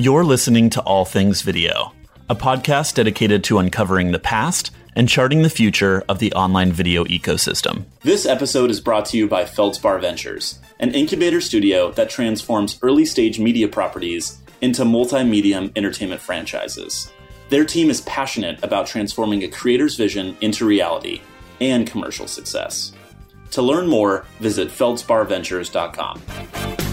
You're listening to All Things Video, a podcast dedicated to uncovering the past and charting the future of the online video ecosystem. This episode is brought to you by Feldspar Ventures, an incubator studio that transforms early stage media properties into multimedia entertainment franchises. Their team is passionate about transforming a creator's vision into reality and commercial success. To learn more, visit feldsparventures.com.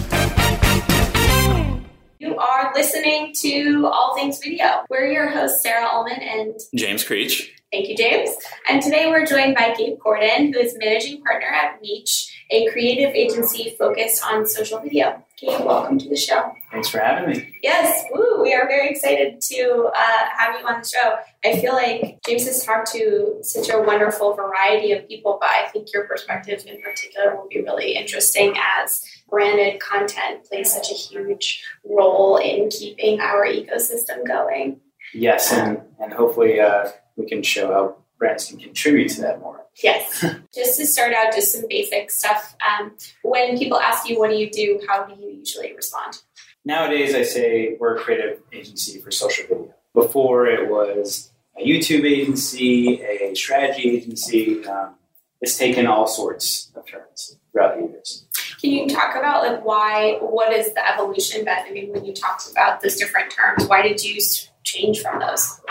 You are listening to All Things Video. We're your hosts, Sarah Ullman and James Creech. Thank you, James. And today we're joined by Gabe Gordon, who is managing partner at Reach, a creative agency focused on social video. Gabe, welcome to the show. Thanks for having me. Yes, woo, we are very excited to uh, have you on the show. I feel like James has talked to such a wonderful variety of people, but I think your perspective in particular will be really interesting as branded content plays such a huge role in keeping our ecosystem going. Yes, and, and hopefully uh, we can show how brands can contribute to that more. Yes. just to start out, just some basic stuff. Um, when people ask you, what do you do? How do you usually respond? Nowadays, I say we're a creative agency for social video. Before, it was a YouTube agency, a strategy agency. Um, it's taken all sorts of turns throughout the years. Can you talk about like why? What is the evolution been? I mean, when you talked about those different terms, why did you change from those?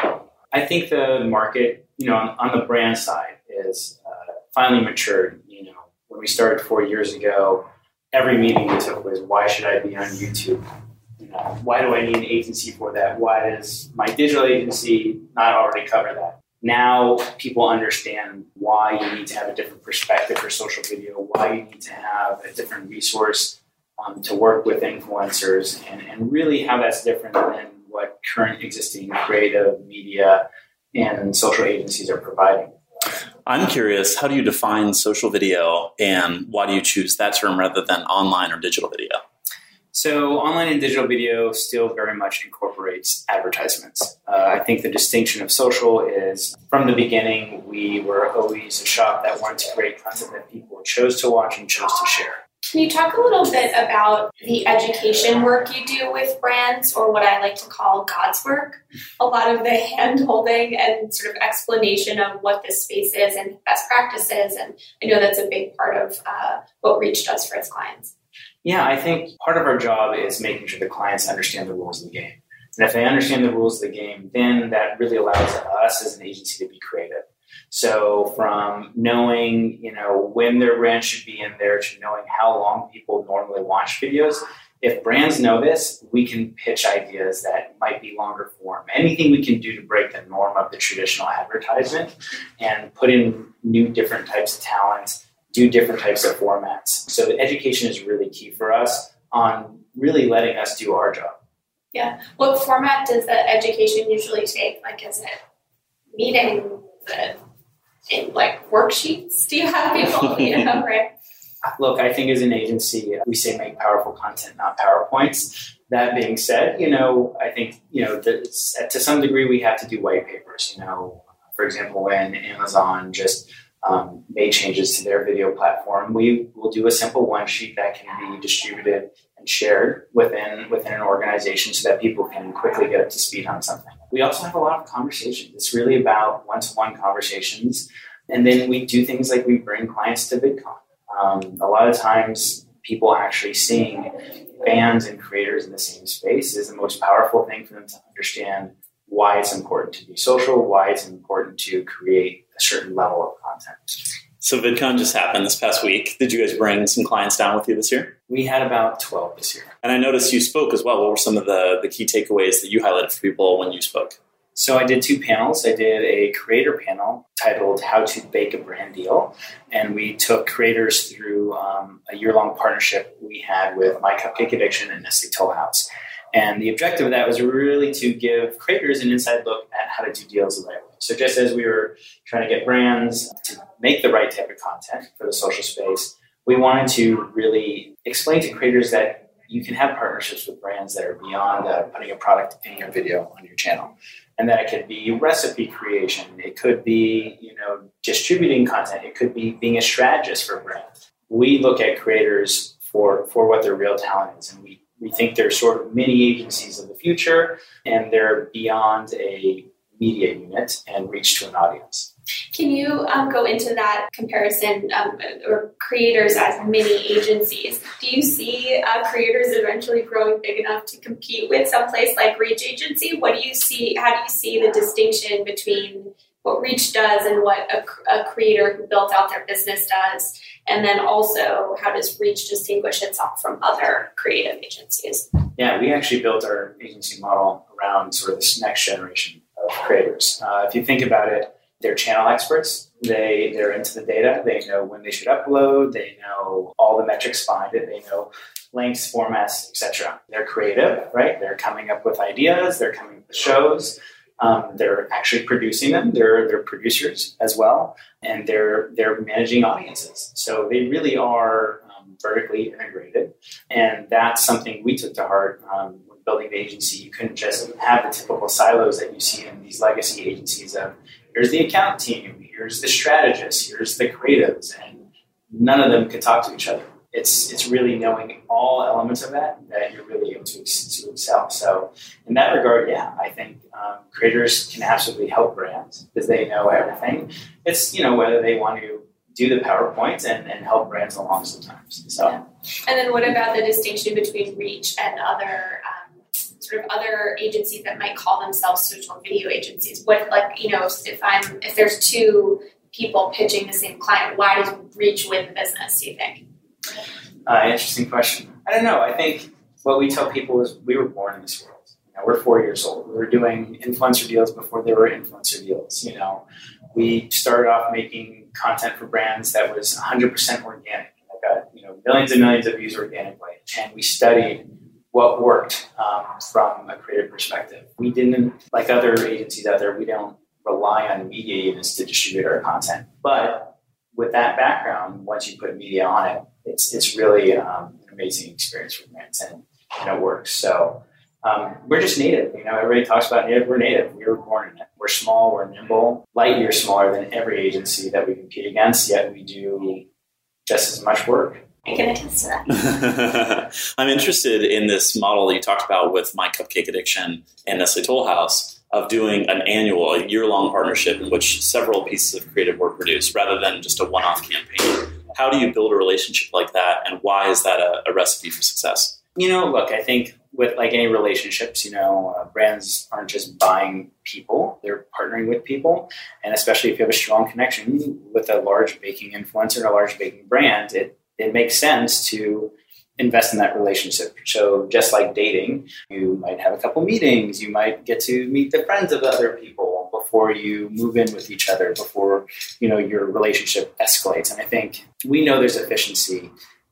I think the market, you know, on, on the brand side, is uh, finally matured. You know, when we started four years ago, every meeting we took was, "Why should I be on YouTube? You know, why do I need an agency for that? Why does my digital agency not already cover that?" Now people understand why you need to have a different perspective for social video, why you need to have a different resource um, to work with influencers, and, and really how that's different than what current existing creative media and social agencies are providing. I'm curious, how do you define social video and why do you choose that term rather than online or digital video? So, online and digital video still very much incorporates advertisements. Uh, I think the distinction of social is from the beginning, we were always a shop that wanted to create content that people chose to watch and chose to share. Can you talk a little bit about the education work you do with brands, or what I like to call God's work? A lot of the hand holding and sort of explanation of what this space is and best practices. And I know that's a big part of uh, what Reach does for its clients. Yeah, I think part of our job is making sure the clients understand the rules of the game. And if they understand the rules of the game, then that really allows us as an agency to be creative. So from knowing, you know, when their brand should be in there to knowing how long people normally watch videos, if brands know this, we can pitch ideas that might be longer form. Anything we can do to break the norm of the traditional advertisement and put in new different types of talents, do different types of formats. So education is really key for us on really letting us do our job. Yeah. What format does the education usually take? Like, is it meeting? Like worksheets? Do you have people? you know, right? Look, I think as an agency, we say make powerful content, not PowerPoints. That being said, you know, I think, you know, that to some degree we have to do white papers. You know, for example, when Amazon just um, made changes to their video platform, we will do a simple one sheet that can be distributed and shared within within an organization so that people can quickly get up to speed on something. We also have a lot of conversations. It's really about one to one conversations, and then we do things like we bring clients to VidCon. Um, a lot of times, people actually seeing fans and creators in the same space is the most powerful thing for them to understand why it's important to be social, why it's important to create a certain level of content. So VidCon just happened this past week. Did you guys bring some clients down with you this year? We had about 12 this year. And I noticed you spoke as well. What were some of the, the key takeaways that you highlighted for people when you spoke? So I did two panels. I did a creator panel titled "How to Bake a Brand Deal," and we took creators through um, a year-long partnership we had with My Cupcake Addiction and Nestle Toll House. And the objective of that was really to give creators an inside look at how to do deals the right way. So just as we were trying to get brands to make the right type of content for the social space, we wanted to really explain to creators that you can have partnerships with brands that are beyond uh, putting a product in your video on your channel and that it could be recipe creation it could be you know distributing content it could be being a strategist for a brand we look at creators for for what their real talent is and we we think they're sort of mini agencies of the future, and they're beyond a media unit and reach to an audience. Can you um, go into that comparison um, or creators as mini agencies? Do you see uh, creators eventually growing big enough to compete with someplace like Reach Agency? What do you see? How do you see the distinction between what Reach does and what a, a creator who built out their business does? And then also, how does Reach distinguish itself from other creative agencies? Yeah, we actually built our agency model around sort of this next generation of creators. Uh, if you think about it, they're channel experts. They they're into the data. They know when they should upload. They know all the metrics behind it. They know lengths, formats, etc. They're creative, right? They're coming up with ideas. They're coming up with shows. Um, they're actually producing them. They're they're producers as well, and they're they're managing audiences. So they really are um, vertically integrated, and that's something we took to heart um, when building the agency. You couldn't just have the typical silos that you see in these legacy agencies of here's the account team, here's the strategist, here's the creatives, and none of them could talk to each other. It's it's really knowing all elements of that that you're really able to, to excel. So in that regard, yeah, I think um, creators can absolutely help brands because they know everything. It's you know whether they want to do the PowerPoints and, and help brands along sometimes. So, yeah. and then what about the distinction between reach and other um, sort of other agencies that might call themselves social video agencies? What like you know if I'm if there's two people pitching the same client, why does Reach win the business? Do you think? Uh, interesting question. I don't know. I think what we tell people is we were born in this world. You know, we're four years old. We were doing influencer deals before there were influencer deals. You know, we started off making content for brands that was 100% organic. I got you know millions and millions of views organically, and we studied what worked um, from a creative perspective. We didn't, like other agencies out there, we don't rely on media units to distribute our content. But with that background, once you put media on it, it's it's really um, an amazing experience for brands, and, and it works. So um, we're just native. You know, everybody talks about native. We're native. We were born in it. We're small. We're nimble. Light years smaller than every agency that we compete against. Yet we do just as much work I can attest to that. I'm interested in this model that you talked about with My Cupcake Addiction and Nestle Toll House of doing an annual, a year long partnership in which several pieces of creative were produced rather than just a one off campaign. How do you build a relationship like that, and why is that a, a, recipe for success? You know, look, I think with like any relationships, you know, uh, brands aren't just buying people, they're partnering with people. And especially if you have a strong connection with a large baking influencer and a large baking brand, it it makes sense to invest in that relationship. So just like dating, you might have a couple meetings, you might get to meet the friends of other people before you move in with each other, before you know your relationship escalates. And I think we know there's efficiency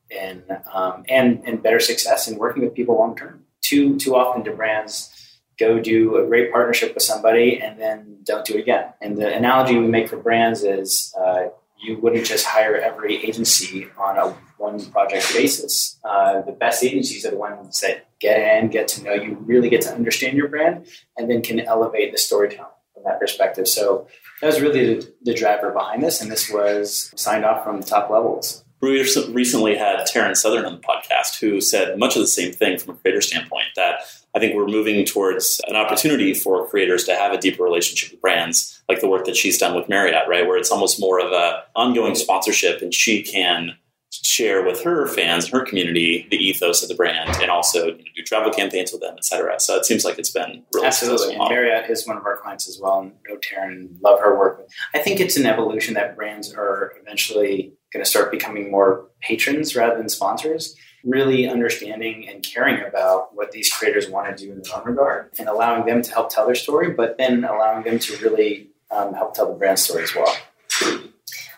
in um, and and better success in working with people long term. Too too often do brands go do a great partnership with somebody and then don't do it again. And the analogy we make for brands is uh, you wouldn't just hire every agency on a one project basis. Uh, the best agencies are the ones that get in, get to know you, really get to understand your brand, and then can elevate the storytelling that perspective. So that was really the, the driver behind this, and this was signed off from the top levels. We recently had Taryn Southern on the podcast who said much of the same thing from a creator standpoint that I think we're moving towards an opportunity for creators to have a deeper relationship with brands, like the work that she's done with Marriott, right? Where it's almost more of a ongoing sponsorship and she can share with her fans and her community the ethos of the brand and also you know, do travel campaigns with them, et cetera. So it seems like it's been really Absolutely. And Marriott is one of our clients as well. And know Taryn, love her work. I think it's an evolution that brands are eventually going to start becoming more patrons rather than sponsors really understanding and caring about what these creators want to do in their own regard and allowing them to help tell their story, but then allowing them to really um, help tell the brand story as well.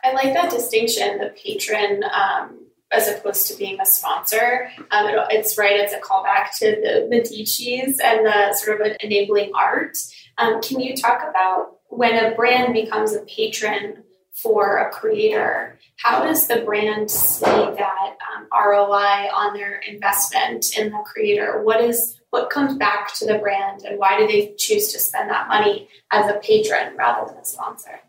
I like that distinction, the patron um, as opposed to being a sponsor. Um, it, it's right, it's a callback to the Medici's and the sort of enabling art. Um, can you talk about when a brand becomes a patron for a creator, how does the brand see that um, ROI on their investment in the creator? What is what comes back to the brand, and why do they choose to spend that money as a patron rather than a sponsor?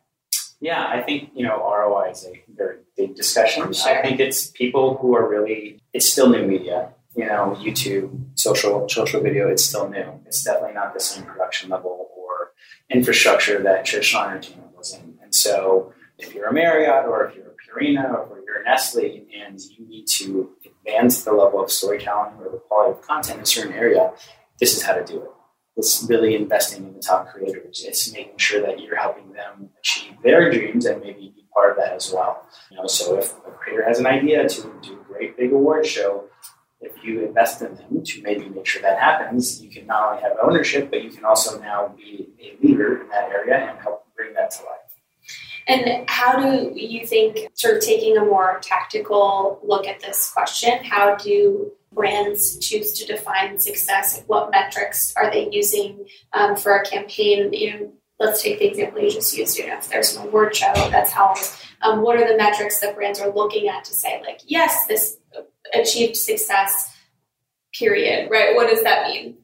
Yeah, I think you know ROI is a very big discussion. Sure. I think it's people who are really it's still new media. you know, YouTube, social social video, it's still new. It's definitely not the same production level or infrastructure that traditional entertainment was in. And so, if you're a Marriott or if you're a Purina or you're a Nestle, and you need to advance the level of storytelling or the quality of content in a certain area, this is how to do it. It's really investing in the top creators. It's making sure that you're helping them achieve their dreams and maybe be part of that as well. You know, so if a creator has an idea to do a great big award show, if you invest in them to maybe make sure that happens, you can not only have ownership, but you can also now be a leader in that area and help bring that to life. And how do you think, sort of taking a more tactical look at this question, how do brands choose to define success? What metrics are they using um, for a campaign? You know, let's take the example you just used. You know, if there's an award show that's held, um, what are the metrics that brands are looking at to say, like, yes, this achieved success? Period. Right? What does that mean?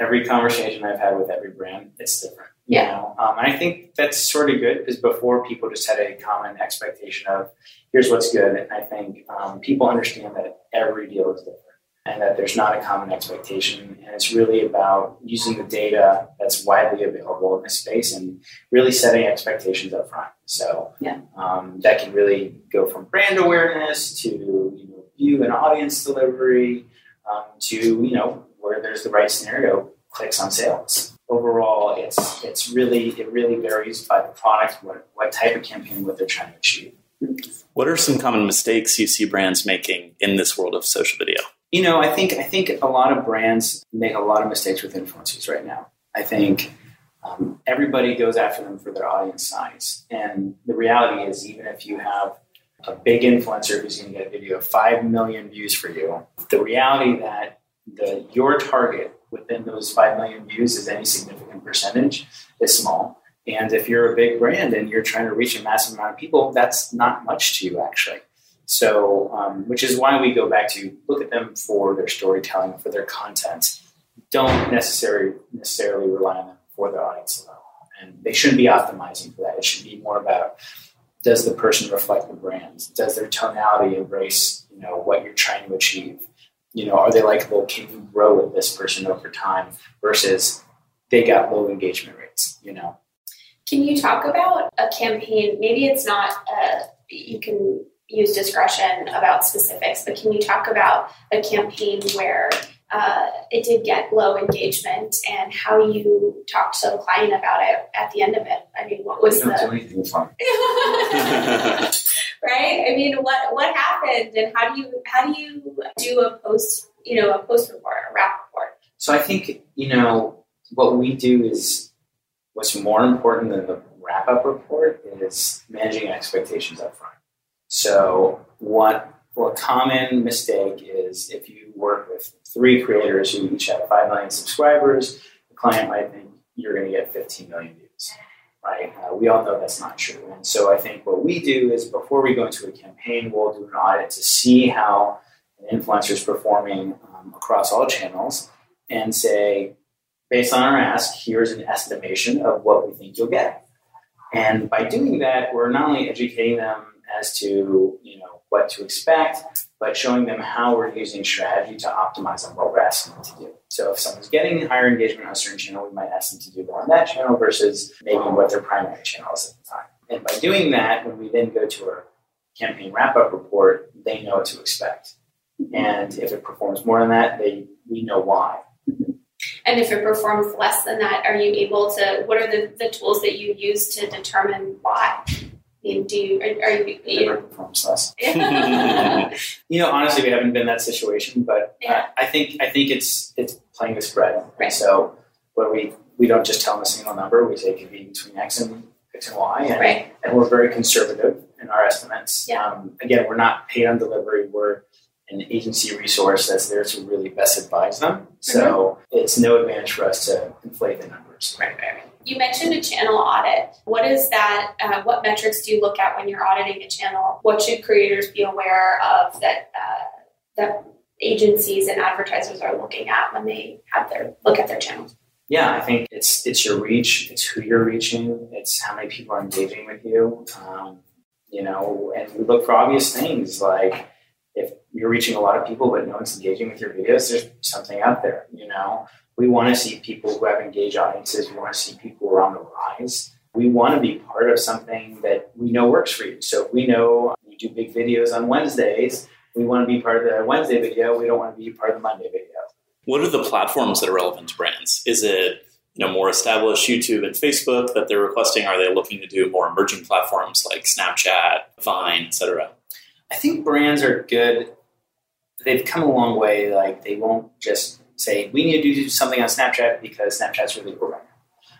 Every conversation I've had with every brand, it's different. Yeah. You know? um, and I think that's sort of good because before people just had a common expectation of here's what's good. And I think um, people understand that every deal is different and that there's not a common expectation. And it's really about using the data that's widely available in this space and really setting expectations up front. So yeah. um, that can really go from brand awareness to you know view and audience delivery um, to you know where there's the right scenario clicks on sales. Overall, it's it's really it really varies by the product, what what type of campaign, what they're trying to achieve. What are some common mistakes you see brands making in this world of social video? You know, I think I think a lot of brands make a lot of mistakes with influencers right now. I think um, everybody goes after them for their audience size, and the reality is, even if you have a big influencer who's going to get a video of five million views for you, the reality that the your target within those 5 million views is any significant percentage is small. And if you're a big brand and you're trying to reach a massive amount of people, that's not much to you actually. So, um, which is why we go back to look at them for their storytelling, for their content. Don't necessarily necessarily rely on them for their audience alone. And they shouldn't be optimizing for that. It should be more about does the person reflect the brand? Does their tonality embrace you know what you're trying to achieve? you know, are they likable? Can you grow with this person over time versus they got low engagement rates, you know? Can you talk about a campaign? Maybe it's not, uh, you can use discretion about specifics, but can you talk about a campaign where uh, it did get low engagement and how you talked to the client about it at the end of it? I mean, what was the. anything fun. right? I mean, what what happened, and how do you how do you do a post you know a post report, a wrap report? So I think you know what we do is what's more important than the wrap up report is managing expectations up front. So what what common mistake is if you work with three creators who each have five million subscribers, the client might think you're going to get 15 million views right? Uh, we all know that's not true. And so I think what we do is before we go into a campaign, we'll do an audit to see how an influencer is performing um, across all channels and say, based on our ask, here's an estimation of what we think you'll get. And by doing that, we're not only educating them as to you know what to expect, but showing them how we're using strategy to optimize on what we're asking them to do. So if someone's getting higher engagement on a certain channel, we might ask them to do more on that channel versus maybe what their primary channel is at the time. And by doing that, when we then go to our campaign wrap-up report, they know what to expect. And if it performs more than that, they we know why. And if it performs less than that, are you able to? What are the, the tools that you use to determine why? I do you are, are you? It never performs less. You know, honestly, we haven't been in that situation, but uh, Yeah. I think I think it's it's playing the spread. Right. So what we we don't just tell them a single number. We say it could be between X and X and Y, and, Right. and we're very conservative in our estimates. Yeah. Um, again, we're not paid on delivery. We're an agency resource that's there to really best advise them. So Mm-hmm. it's no advantage for us to inflate the numbers. Right, right, right. You mentioned a channel audit. What is that? Uh, what metrics do you look at when you're auditing a channel? What should creators be aware of that uh, that agencies and advertisers are looking at when they have their look at their channels? Yeah, I think it's it's your reach, it's who you're reaching, it's how many people are engaging with you. Um, you know, and we look for obvious things like if you're reaching a lot of people but no one's engaging with your videos, there's something out there. You know, we want to see people who have engaged audiences. We want to see people who are on the rise. We want to be part of something that we know works for you. So if we know you do big videos on Wednesdays, we want to be part of the Wednesday video. We don't want to be part of the Monday video. What are the platforms that are relevant to brands? Is it you know more established YouTube and Facebook that they're requesting? Are they looking to do more emerging platforms like Snapchat, Vine, etc.? I think brands are good. They've come a long way. Like they won't just say we need to do something on Snapchat because Snapchat's really cool right now.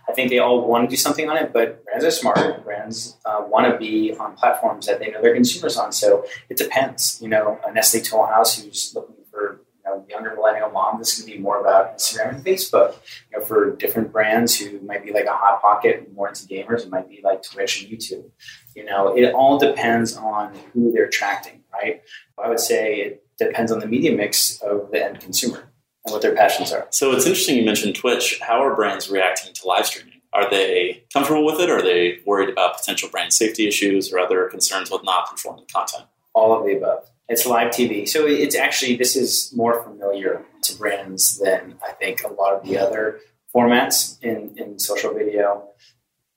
I think they all want to do something on it, but brands are smart. Brands uh, want to be on platforms that they know their consumers on. So it depends. You know, a Nestle Toll House who's looking for you know younger millennial mom, this can be more about Instagram and Facebook. You know, for different brands who might be like a hot pocket, more into gamers, it might be like Twitch and YouTube. You know, it all depends on who they're attracting, right? I would say it depends on the media mix of the end consumer and what their passions are. So it's interesting you mentioned Twitch. How are brands reacting to live streaming? Are they comfortable with it? Or are they worried about potential brand safety issues or other concerns with not conforming content? All of the above. It's live TV. So it's actually, this is more familiar to brands than I think a lot of the other formats in, in social video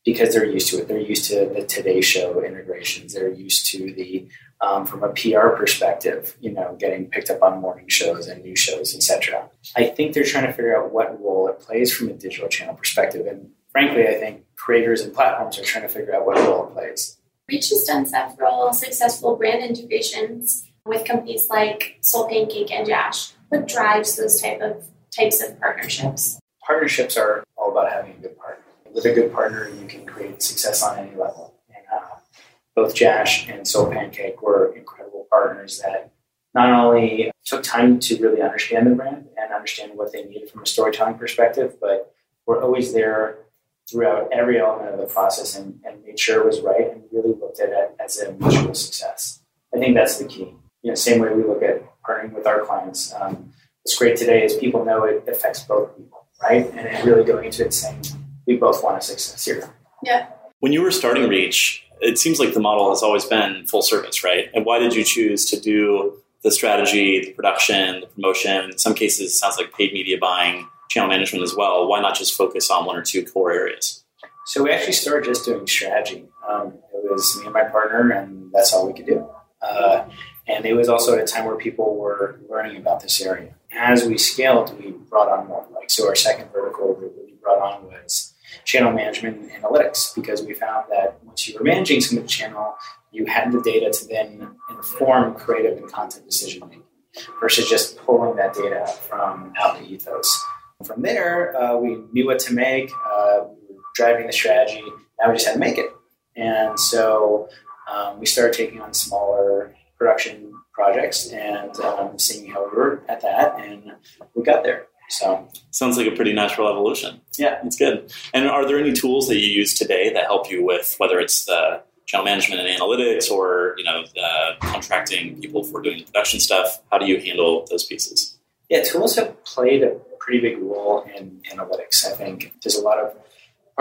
because they're used to it. They're used to the Today Show integrations. They're used to the, um, from a PR perspective, you know, getting picked up on morning shows and news shows, etc. I think they're trying to figure out what role it plays from a digital channel perspective. And frankly, I think creators and platforms are trying to figure out what role it plays. Reach has done several successful brand integrations with companies like SoulPancake and Jash. What drives those type of types of partnerships? Partnerships are all about having a good partner. With a good partner, you can create success on any level. And both Jash and Soul Pancake were incredible partners that not only took time to really understand the brand and understand what they needed from a storytelling perspective, but were always there throughout every element of the process and, and made sure it was right and really looked at it as a mutual success. I think that's the key. You know, same way we look at partnering with our clients. Um, what's great today is people know it affects both people, right? And, and really going into it saying we both want a success here. Yeah. When you were starting Reach, it seems like the model has always been full service, right? And why did you choose to do the strategy, the production, the promotion? In some cases, sounds like paid media buying, channel management as well. Why not just focus on one or two core areas? So we actually started just doing strategy. Um, it was me and my partner, and that's all we could do. Uh, and it was also at a time where people were learning about this area. As we scaled, we brought on more. Like so, our second vertical that we brought on was channel management and analytics because we found that once you were managing some of the channel, you had the data to then inform creative and content decision making versus just pulling that data from out the ethos. From there, uh, we knew what to make. Uh, we were driving the strategy. Now we just had to make it. And so um, we started taking on smaller production projects and um, seeing how we were at that, and we got there. So sounds like a pretty natural evolution. Yeah, it's good. And are there any tools that you use today that help you with whether it's the channel management and analytics, or you know, uh, contracting people for doing the production stuff? How do you handle those pieces? Yeah, tools have played a pretty big role in analytics. I think there's a lot of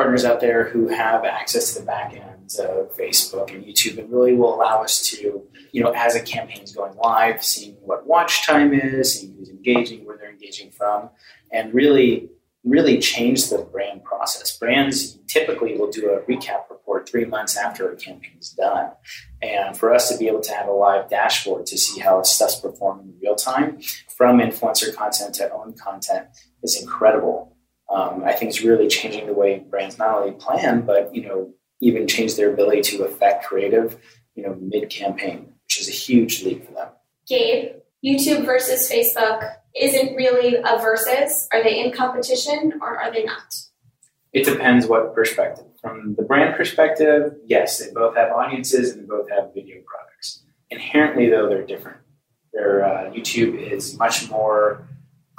partners out there who have access to the back ends of Facebook and YouTube and really will allow us to, you know, as a campaign is going live, seeing what watch time is, seeing who's engaging, where they're engaging from, and really, really change the brand process. Brands typically will do a recap report three months after a campaign is done. And for us to be able to have a live dashboard to see how stuff's performing in real time from influencer content to own content is incredible. Um, I think it's really changing the way brands not only plan, but you know, even change their ability to affect creative, you know, mid campaign, which is a huge leap for them. Gabe, YouTube versus Facebook isn't really a versus. Are they in competition or are they not? It depends what perspective. From the brand perspective, yes, they both have audiences and they both have video products. Inherently, though, they're different. Their uh, YouTube is much more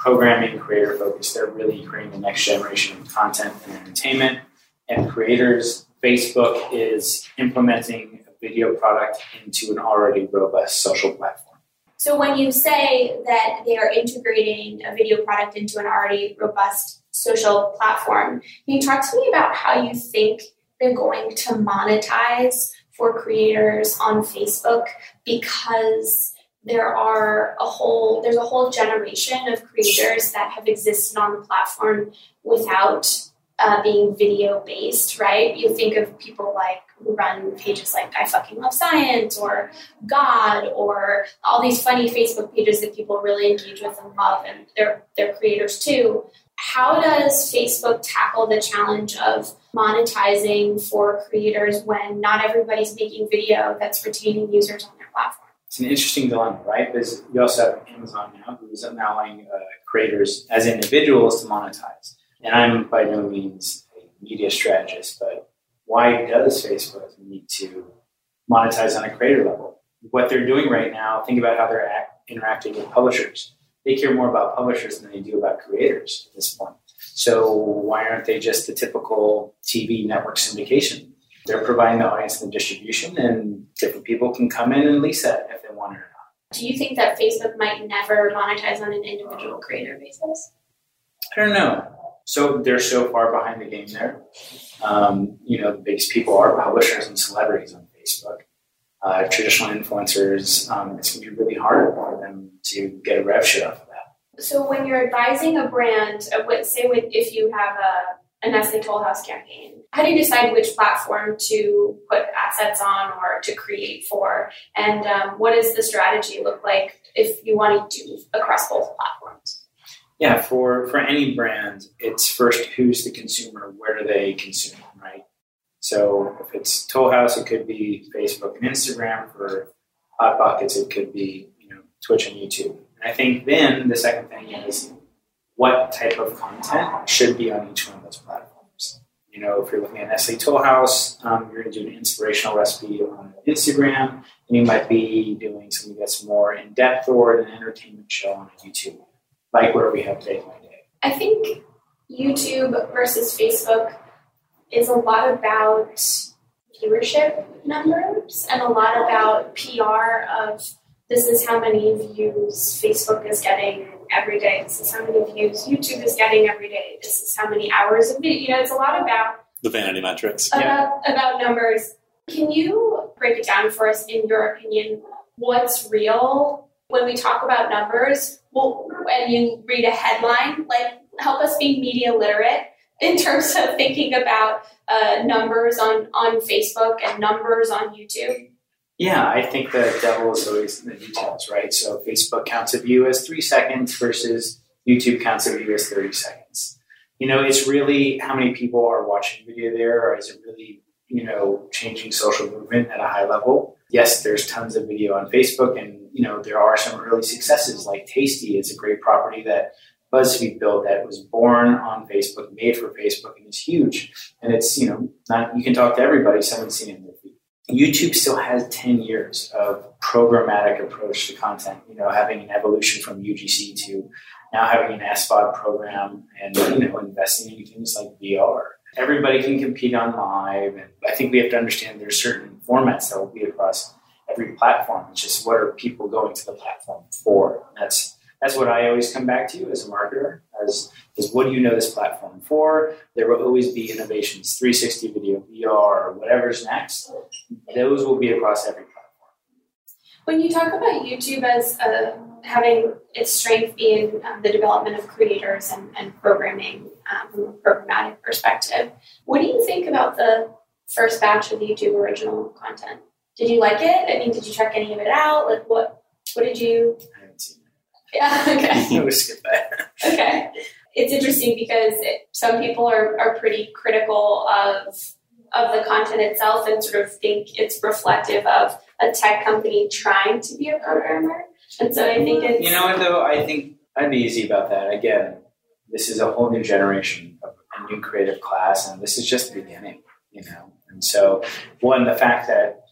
programming creator focused. They're really creating the next generation of content and entertainment. And creators, Facebook is implementing a video product into an already robust social platform. So when you say that they are integrating a video product into an already robust social platform, can you talk to me about how you think they're going to monetize for creators on Facebook because there are a whole there's a whole generation of creators that have existed on the platform without uh, being video based, right? You think of people like who run pages like I fucking love science or God or all these funny Facebook pages that people really engage with and love, and they're they're creators too. How does Facebook tackle the challenge of monetizing for creators when not everybody's making video that's retaining users on their platform? It's an interesting dilemma, right? Because you also have Amazon now, who's allowing uh, creators as individuals to monetize. And I'm by no means a media strategist, but why does Facebook need to monetize on a creator level? What they're doing right now, think about how they're act, interacting with publishers. They care more about publishers than they do about creators at this point. So why aren't they just the typical TV network syndication? They're providing the audience and the distribution, and different people can come in and lease that if they want it or not. Do you think that Facebook might never monetize on an individual creator basis? I don't know. So they're so far behind the game there. Um, you know, the biggest people are publishers and celebrities on Facebook. Uh, traditional influencers, um, it's going to be really hard for them to get a rev share off of that. So when you're advising a brand, uh, what, say with, if you have a, a Nestle Toll House campaign, how do you decide which platform to put assets on or to create for? And um, what does the strategy look like if you want to do across both platforms? Yeah, for for any brand, it's first who's the consumer, where do they consume, right? So if it's Toll House, it could be Facebook and Instagram. For Hot Pockets, it could be you know Twitch and YouTube. And I think then the second thing is what type of content should be on each one of those platforms. You know, if you're looking at Nestle Toll House, um, you're going to do an inspirational recipe on Instagram, and you might be doing something that's more in depth or an entertainment show on YouTube like where we have Take My Day. I think YouTube versus Facebook is a lot about viewership numbers and a lot about PR of this is how many views Facebook is getting every day. This is how many views YouTube is getting every day. This is how many hours of video. You know, it's a lot about the vanity metrics. About, yeah. about numbers. Can you break it down for us, in your opinion, what's real when we talk about numbers? well, when you read a headline, like help us be media literate in terms of thinking about uh, numbers on, on Facebook and numbers on YouTube? Yeah, I think the devil is always in the details, right? So Facebook counts a view as three seconds versus YouTube counts a view as 30 seconds. You know, it's really how many people are watching video there, or is it really, you know, changing social movement at a high level? Yes, there's tons of video on Facebook and you know, there are some early successes like Tasty is a great property that BuzzFeed built that was born on Facebook, made for Facebook, and is huge. And it's, you know, not, you can talk to everybody, someone's seen it. YouTube still has 10 years of programmatic approach to content, you know, having an evolution from UGC to now having an SVOD program and, you know, investing in things like VR. Everybody can compete on live. And I think we have to understand there's certain formats that will be across every platform. It's just what are people going to the platform for? And that's that's what I always come back to as a marketer. As is what do you know this platform for? There will always be innovations, 360 video, VR, whatever's next. Those will be across every platform. When you talk about YouTube as uh, having its strength being um, the development of creators and, and programming um, from a programmatic perspective, what do you think about the first batch of YouTube original content? Did you like it? I mean, did you check any of it out? Like, what what did you? I haven't seen it. Yeah. Okay. we skip that. okay. It's interesting because it, some people are, are pretty critical of of the content itself and sort of think it's reflective of a tech company trying to be a programmer. And so I think it's you know what though I think I'd be easy about that. Again, this is a whole new generation, of a new creative class, and this is just the beginning. You know, and so one the fact that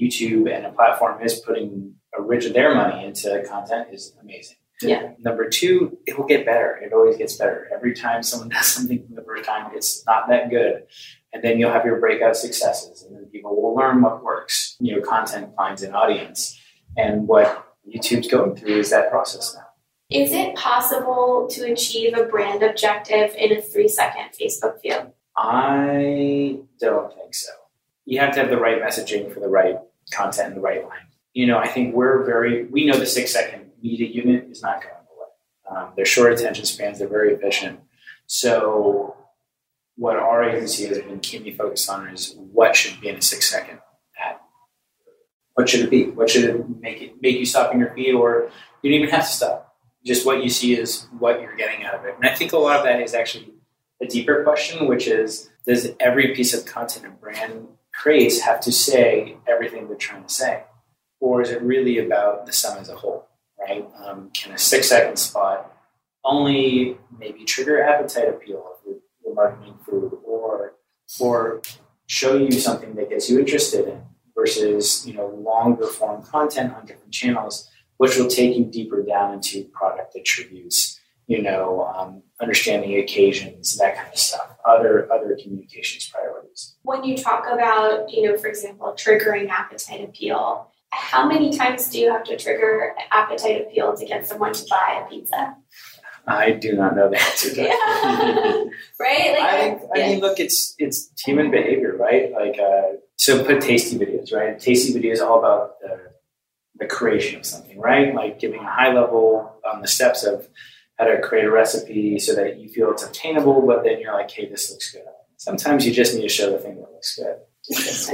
YouTube and a platform is putting a original their money into content is amazing. Yeah. Number two, it will get better. It always gets better. Every time someone does something for the first time, it's not that good. And then you'll have your breakout successes, and then people will learn what works. You know, content finds an audience, and what YouTube's going through is that process now. Is it possible to achieve a brand objective in a three-second Facebook view? I don't think so. You have to have the right messaging for the right content in the right line. you know, I think we're very, we know the six second media unit is not going away. Um, they're short attention spans, they're very efficient. So, what our agency has been keenly focused on is what should be in a six second ad. What should it be? What should it make it make you stop in your feet, or you don't even have to stop? Just what you see is what you're getting out of it. And I think a lot of that is actually a deeper question, which is does every piece of content a brand creates have to say everything they're trying to say? Or is it really about the sum as a whole, right? Um, can a six second spot only maybe trigger appetite appeal if you're marketing food or, or show you something that gets you interested in versus, you know, longer form content on different channels, which will take you deeper down into product attributes you know, um, understanding occasions, that kind of stuff. Other other communications priorities. When you talk about, you know, for example, triggering appetite appeal, how many times do you have to trigger appetite appeal to get someone to buy a pizza? I do not know the answer to that. right? Like, I, I yeah. mean, look, it's it's human behavior, right? Like, uh, so put tasty videos, right? Tasty videos all about the, the creation of something, right? Like giving a high level on um, the steps of how to create a recipe so that you feel it's obtainable, but then you're like, hey, this looks good. Sometimes you just need to show the thing that looks good.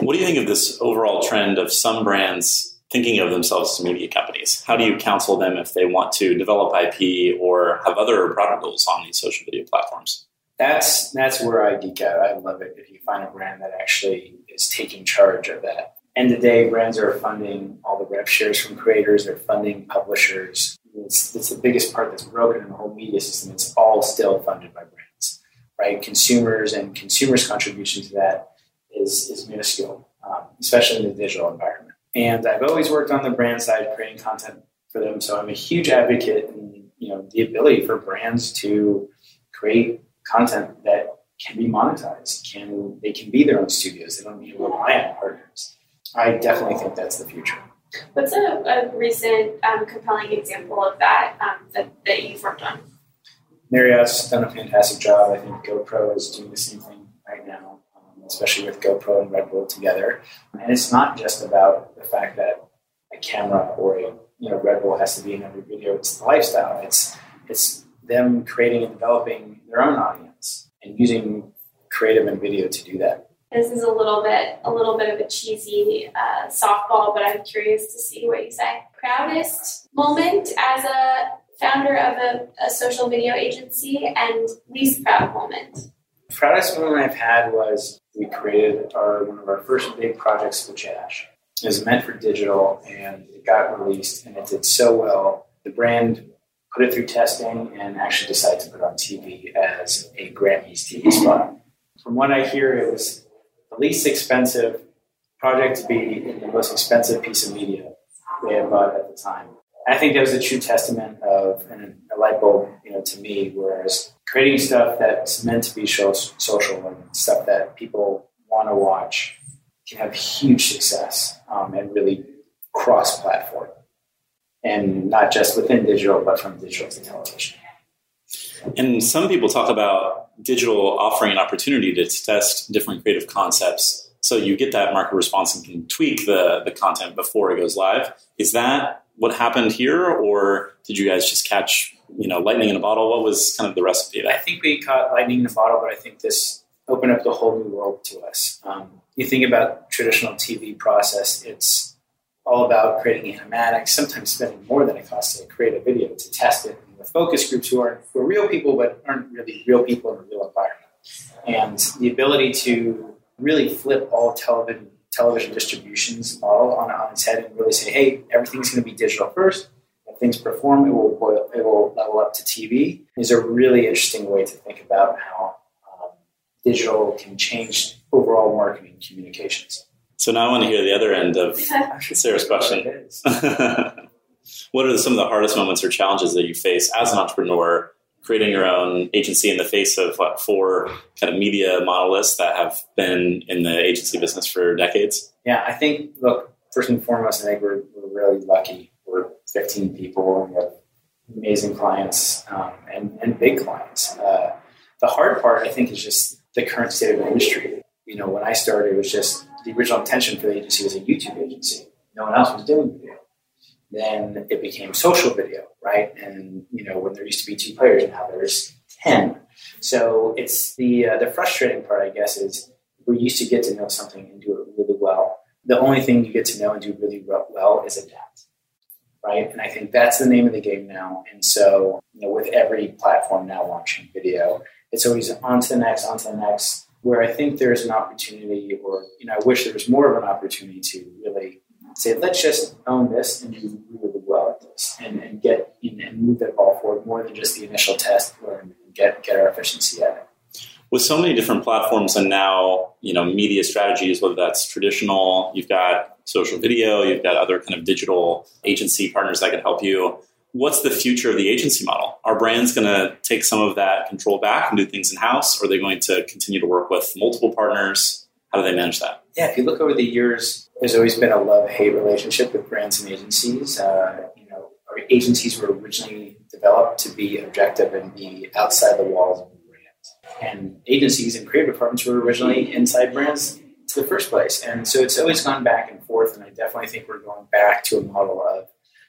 What do you think of this overall trend of some brands thinking of themselves as media companies? How do you counsel them if they want to develop IP or have other product goals on these social media platforms? That's that's where I geek out. I love it if you find a brand that actually is taking charge of that. End of the day, brands are funding all the rev shares from creators. They're funding publishers it's, it's the biggest part that's broken in the whole media system. It's all still funded by brands, right? Consumers and consumers' contribution to that is, is minuscule, um, especially in the digital environment. And I've always worked on the brand side, creating content for them. So I'm a huge advocate in you know the ability for brands to create content that can be monetized. Can they can be their own studios? They don't need to rely on partners. I definitely think that's the future. What's a, a recent um, compelling example of that, um, that that you've worked on? Marriott's done a fantastic job. I think GoPro is doing the same thing especially with GoPro and Red Bull together. And it's not just about the fact that a camera or a you know Red Bull has to be in every video. It's the lifestyle. It's it's them creating and developing their own audience and using creative and video to do that. This is a little bit a little bit of a cheesy uh, softball, but I'm curious to see what you say. Proudest moment as a founder of a, a social video agency and least proud moment. Proudest moment I've had was we created our one of our first big projects with Jash. It was meant for digital and it got released and it did so well. The brand put it through testing and actually decided to put it on TV as a Grammys TV spot. From what I hear, it was the least expensive project to be in the most expensive piece of media they had bought at the time. I think that was a true testament of and a light bulb, you know, to me. Whereas creating stuff that's meant to be social and stuff that people want to watch can have huge success um, and really cross-platform, and not just within digital, but from digital to television. And some people talk about digital offering an opportunity to test different creative concepts. So you get that market response and can tweak the, the content before it goes live. Is that what happened here, or did you guys just catch you know lightning in a bottle? What was kind of the recipe? I think we caught lightning in a bottle, but I think this opened up the whole new world to us. Um, you think about traditional TV process; it's all about creating animatics, sometimes spending more than it costs to create a video to test it with focus groups who are, who are real people but aren't really real people in a real environment. And the ability to really flip all television television distributions model on, on its head and really say, hey, everything's going to be digital first. If things perform, it will boil, it will level up to TV. Is a really interesting way to think about how um, digital can change overall marketing communications. So now I want to hear the other end of Sarah's question. what are some of the hardest moments or challenges that you face as an entrepreneur creating your own agency in the face of what four kind of media monoliths that have been in the agency business for decades? Yeah, I think look first and foremost, I think we're, we're really lucky. We're 15 people and we have amazing clients um, and, and big clients. Uh, the hard part, I think, is just the current state of the industry. You know, when I started, it was just the original intention for the agency was a YouTube agency no one else was doing video. Then it became social video, right? And you know, when there used to be two players, now there's ten. So it's the uh, the frustrating part, I guess, is we used to get to know something and do it really well. The only thing you get to know and do really well is adapt, right? And I think that's the name of the game now. And so, you know, with every platform now launching video, it's always on to the next, on to the next. Where I think there's an opportunity, or you know, I wish there was more of an opportunity to really say, let's just own this and do really well at this, and, and get in and move that ball forward more than just the initial test, and get get our efficiency at it. With so many different platforms and now you know media strategies whether that's traditional you've got social video you've got other kind of digital agency partners that can help you. What's the future of the agency model? Are brands going to take some of that control back and do things in house or are they going to continue to work with multiple partners? How do they manage that? Yeah if you look over the years there's always been a love hate relationship with brands and agencies uh, you know agencies were originally developed to be objective and be outside the walls of the brand. and agencies and creative departments were originally inside brands to the first place. And so it's always gone back and forth. And I definitely think we're going back to a model of,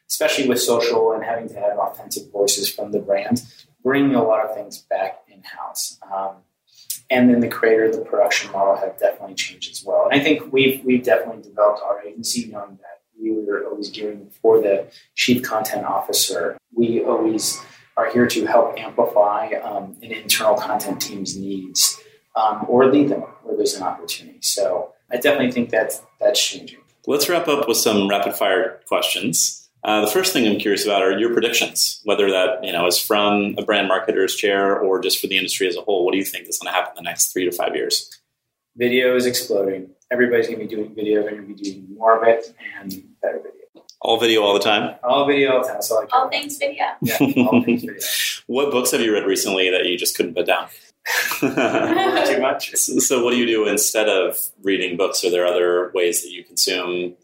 especially with social and having to have authentic voices from the brand, bringing a lot of things back in house. Um, and then the creator, the production model have definitely changed as well. And I think we've we've definitely developed our agency knowing that we were always gearing for the chief content officer. We always are here to help amplify um, an internal content team's needs um, or lead them where there's an opportunity. So I definitely think that's that's changing. Let's wrap up with some rapid fire questions. Uh, the first thing I'm curious about are your predictions, whether that you know is from a brand marketer's chair or just for the industry as a whole. What do you think is going to happen in the next three to five years? Video is exploding. Everybody's going to be doing video. They're going to be doing more of it and better video. All video all the time? All video all the time. So all things video. Yeah, all things video. what books have you read recently that you just couldn't put down? Too much. So, so, what do you do instead of reading books? Are there other ways that you consume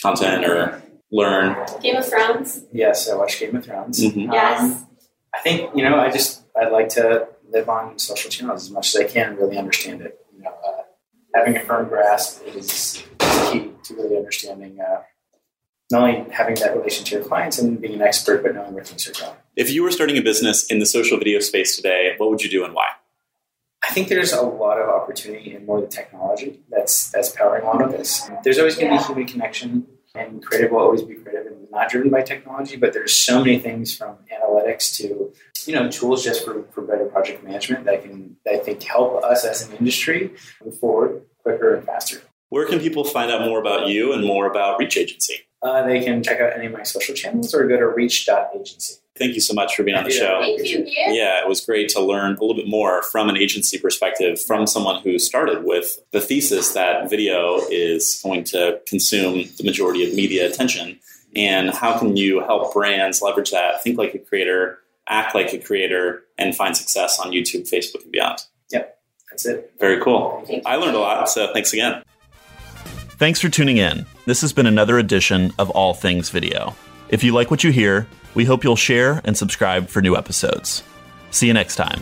content or learn? Game of Thrones. Yes, I watch Game of Thrones. Mm-hmm. Yes. Um, I think you know. I just I like to live on social channels as much as I can and really understand it. You know, uh, having a firm grasp is, key to really understanding uh, not only having that relation to your clients and being an expert, but knowing where things are going. If you were starting a business in the social video space today, what would you do and why? I think there's a lot of opportunity in more the technology that's that's powering all of this. There's always going to be human connection, and creative will always be creative and not driven by technology. But there's so many things from analytics to you know tools just for, for better project management that can that I think help us as an industry move forward quicker and faster. Where can people find out more about you and more about Reach Agency? uh, they can check out any of my social channels or go to reach.agency. Thank you so much for being on the show. Thank you. Yeah, it was great to learn a little bit more from an agency perspective from someone who started with the thesis that video is going to consume the majority of media attention. And how can you help brands leverage that, think like a creator, act like a creator, and find success on YouTube, Facebook, and beyond? Yep, that's it. Very cool. I learned a lot, so thanks again. Thanks for tuning in. This has been another edition of All Things Video. If you like what you hear, we hope you'll share and subscribe for new episodes. See you next time.